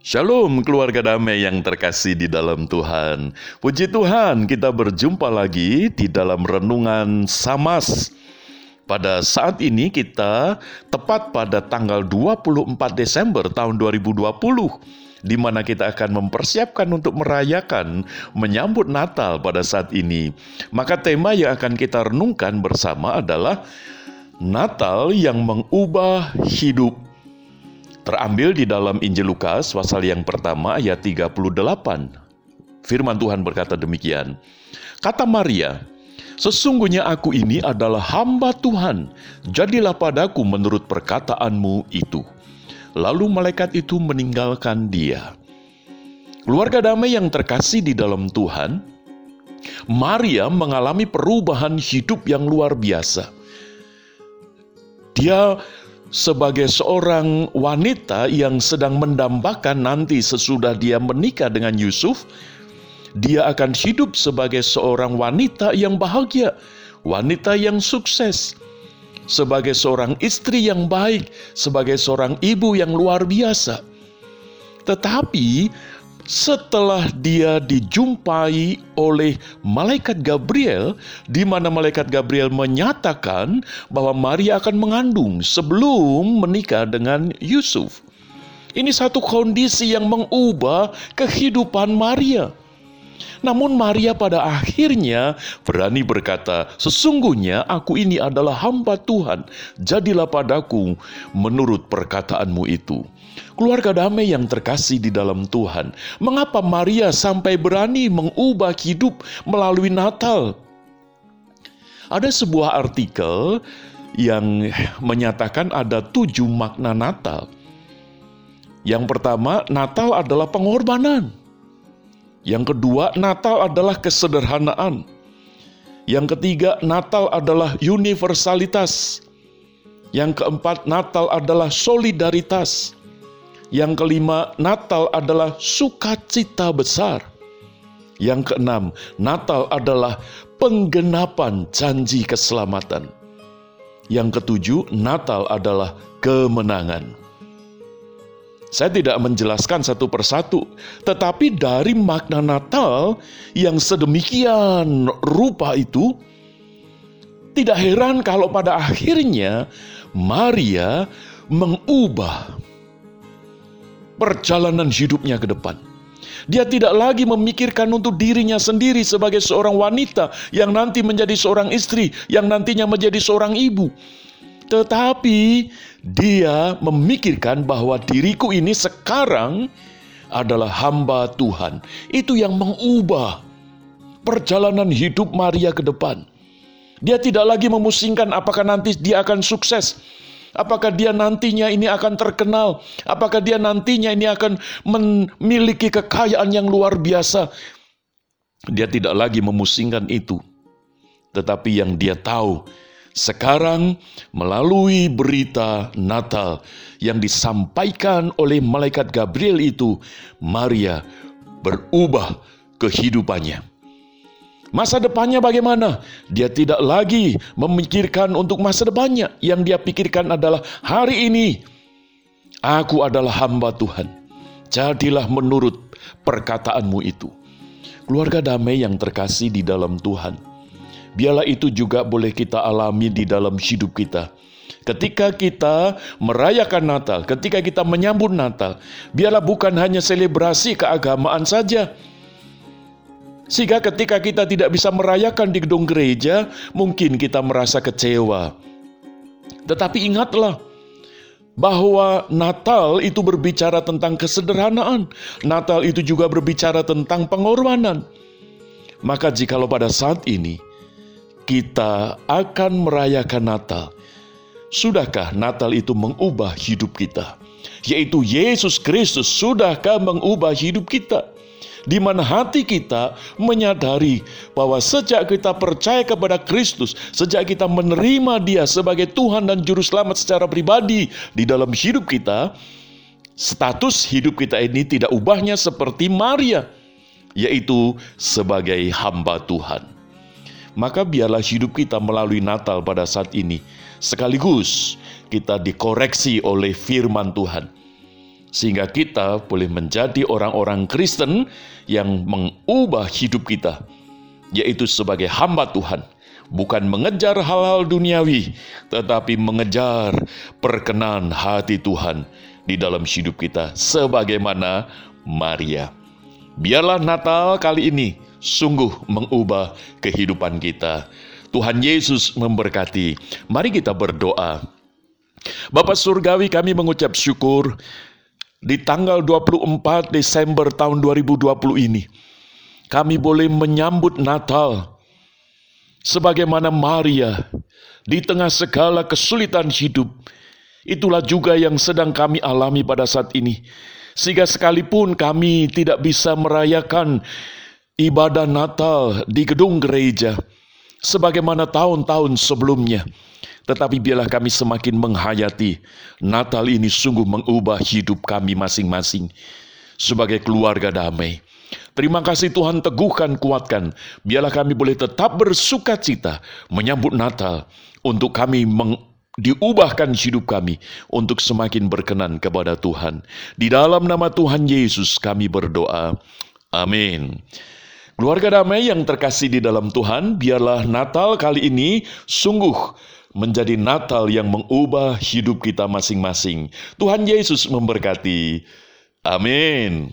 Shalom keluarga damai yang terkasih di dalam Tuhan. Puji Tuhan, kita berjumpa lagi di dalam renungan Samas. Pada saat ini kita tepat pada tanggal 24 Desember tahun 2020 di mana kita akan mempersiapkan untuk merayakan menyambut Natal pada saat ini. Maka tema yang akan kita renungkan bersama adalah Natal yang mengubah hidup Terambil di dalam Injil Lukas pasal yang pertama ayat 38. Firman Tuhan berkata demikian. Kata Maria, Sesungguhnya aku ini adalah hamba Tuhan, jadilah padaku menurut perkataanmu itu. Lalu malaikat itu meninggalkan dia. Keluarga damai yang terkasih di dalam Tuhan, Maria mengalami perubahan hidup yang luar biasa. Dia sebagai seorang wanita yang sedang mendambakan nanti sesudah dia menikah dengan Yusuf, dia akan hidup sebagai seorang wanita yang bahagia, wanita yang sukses, sebagai seorang istri yang baik, sebagai seorang ibu yang luar biasa. Tetapi setelah dia dijumpai oleh malaikat Gabriel, di mana malaikat Gabriel menyatakan bahwa Maria akan mengandung sebelum menikah dengan Yusuf. Ini satu kondisi yang mengubah kehidupan Maria. Namun Maria pada akhirnya berani berkata, "Sesungguhnya aku ini adalah hamba Tuhan, jadilah padaku menurut perkataanmu itu." Keluarga damai yang terkasih di dalam Tuhan, mengapa Maria sampai berani mengubah hidup melalui Natal? Ada sebuah artikel yang menyatakan ada tujuh makna Natal. Yang pertama, Natal adalah pengorbanan. Yang kedua, Natal adalah kesederhanaan. Yang ketiga, Natal adalah universalitas. Yang keempat, Natal adalah solidaritas. Yang kelima, Natal adalah sukacita besar. Yang keenam, Natal adalah penggenapan janji keselamatan. Yang ketujuh, Natal adalah kemenangan. Saya tidak menjelaskan satu persatu, tetapi dari makna Natal yang sedemikian rupa itu, tidak heran kalau pada akhirnya Maria mengubah perjalanan hidupnya ke depan. Dia tidak lagi memikirkan untuk dirinya sendiri sebagai seorang wanita yang nanti menjadi seorang istri, yang nantinya menjadi seorang ibu. Tetapi dia memikirkan bahwa diriku ini sekarang adalah hamba Tuhan. Itu yang mengubah perjalanan hidup Maria ke depan. Dia tidak lagi memusingkan apakah nanti dia akan sukses, Apakah dia nantinya ini akan terkenal? Apakah dia nantinya ini akan memiliki kekayaan yang luar biasa? Dia tidak lagi memusingkan itu. Tetapi yang dia tahu, sekarang melalui berita Natal yang disampaikan oleh malaikat Gabriel itu, Maria berubah kehidupannya. Masa depannya bagaimana? Dia tidak lagi memikirkan untuk masa depannya. Yang dia pikirkan adalah hari ini. Aku adalah hamba Tuhan. Jadilah menurut perkataanmu itu. Keluarga damai yang terkasih di dalam Tuhan. Biarlah itu juga boleh kita alami di dalam hidup kita. Ketika kita merayakan Natal, ketika kita menyambut Natal, biarlah bukan hanya selebrasi keagamaan saja, sehingga ketika kita tidak bisa merayakan di gedung gereja, mungkin kita merasa kecewa. Tetapi ingatlah, bahwa Natal itu berbicara tentang kesederhanaan. Natal itu juga berbicara tentang pengorbanan. Maka jikalau pada saat ini kita akan merayakan Natal, sudahkah Natal itu mengubah hidup kita? Yaitu Yesus Kristus sudahkah mengubah hidup kita? di mana hati kita menyadari bahwa sejak kita percaya kepada Kristus, sejak kita menerima Dia sebagai Tuhan dan Juru Selamat secara pribadi di dalam hidup kita, status hidup kita ini tidak ubahnya seperti Maria, yaitu sebagai hamba Tuhan. Maka biarlah hidup kita melalui Natal pada saat ini, sekaligus kita dikoreksi oleh firman Tuhan. Sehingga kita boleh menjadi orang-orang Kristen yang mengubah hidup kita, yaitu sebagai hamba Tuhan, bukan mengejar hal-hal duniawi, tetapi mengejar perkenan hati Tuhan di dalam hidup kita, sebagaimana Maria. Biarlah Natal kali ini sungguh mengubah kehidupan kita. Tuhan Yesus memberkati. Mari kita berdoa. Bapak Surgawi kami mengucap syukur di tanggal 24 Desember tahun 2020 ini. Kami boleh menyambut Natal sebagaimana Maria di tengah segala kesulitan hidup. Itulah juga yang sedang kami alami pada saat ini. Sehingga sekalipun kami tidak bisa merayakan ibadah Natal di gedung gereja sebagaimana tahun-tahun sebelumnya. Tetapi biarlah kami semakin menghayati Natal ini sungguh mengubah hidup kami masing-masing sebagai keluarga damai. Terima kasih Tuhan teguhkan, kuatkan. Biarlah kami boleh tetap bersuka cita menyambut Natal untuk kami meng diubahkan hidup kami untuk semakin berkenan kepada Tuhan. Di dalam nama Tuhan Yesus kami berdoa. Amin. Keluarga damai yang terkasih di dalam Tuhan, biarlah Natal kali ini sungguh menjadi Natal yang mengubah hidup kita masing-masing. Tuhan Yesus memberkati. Amin.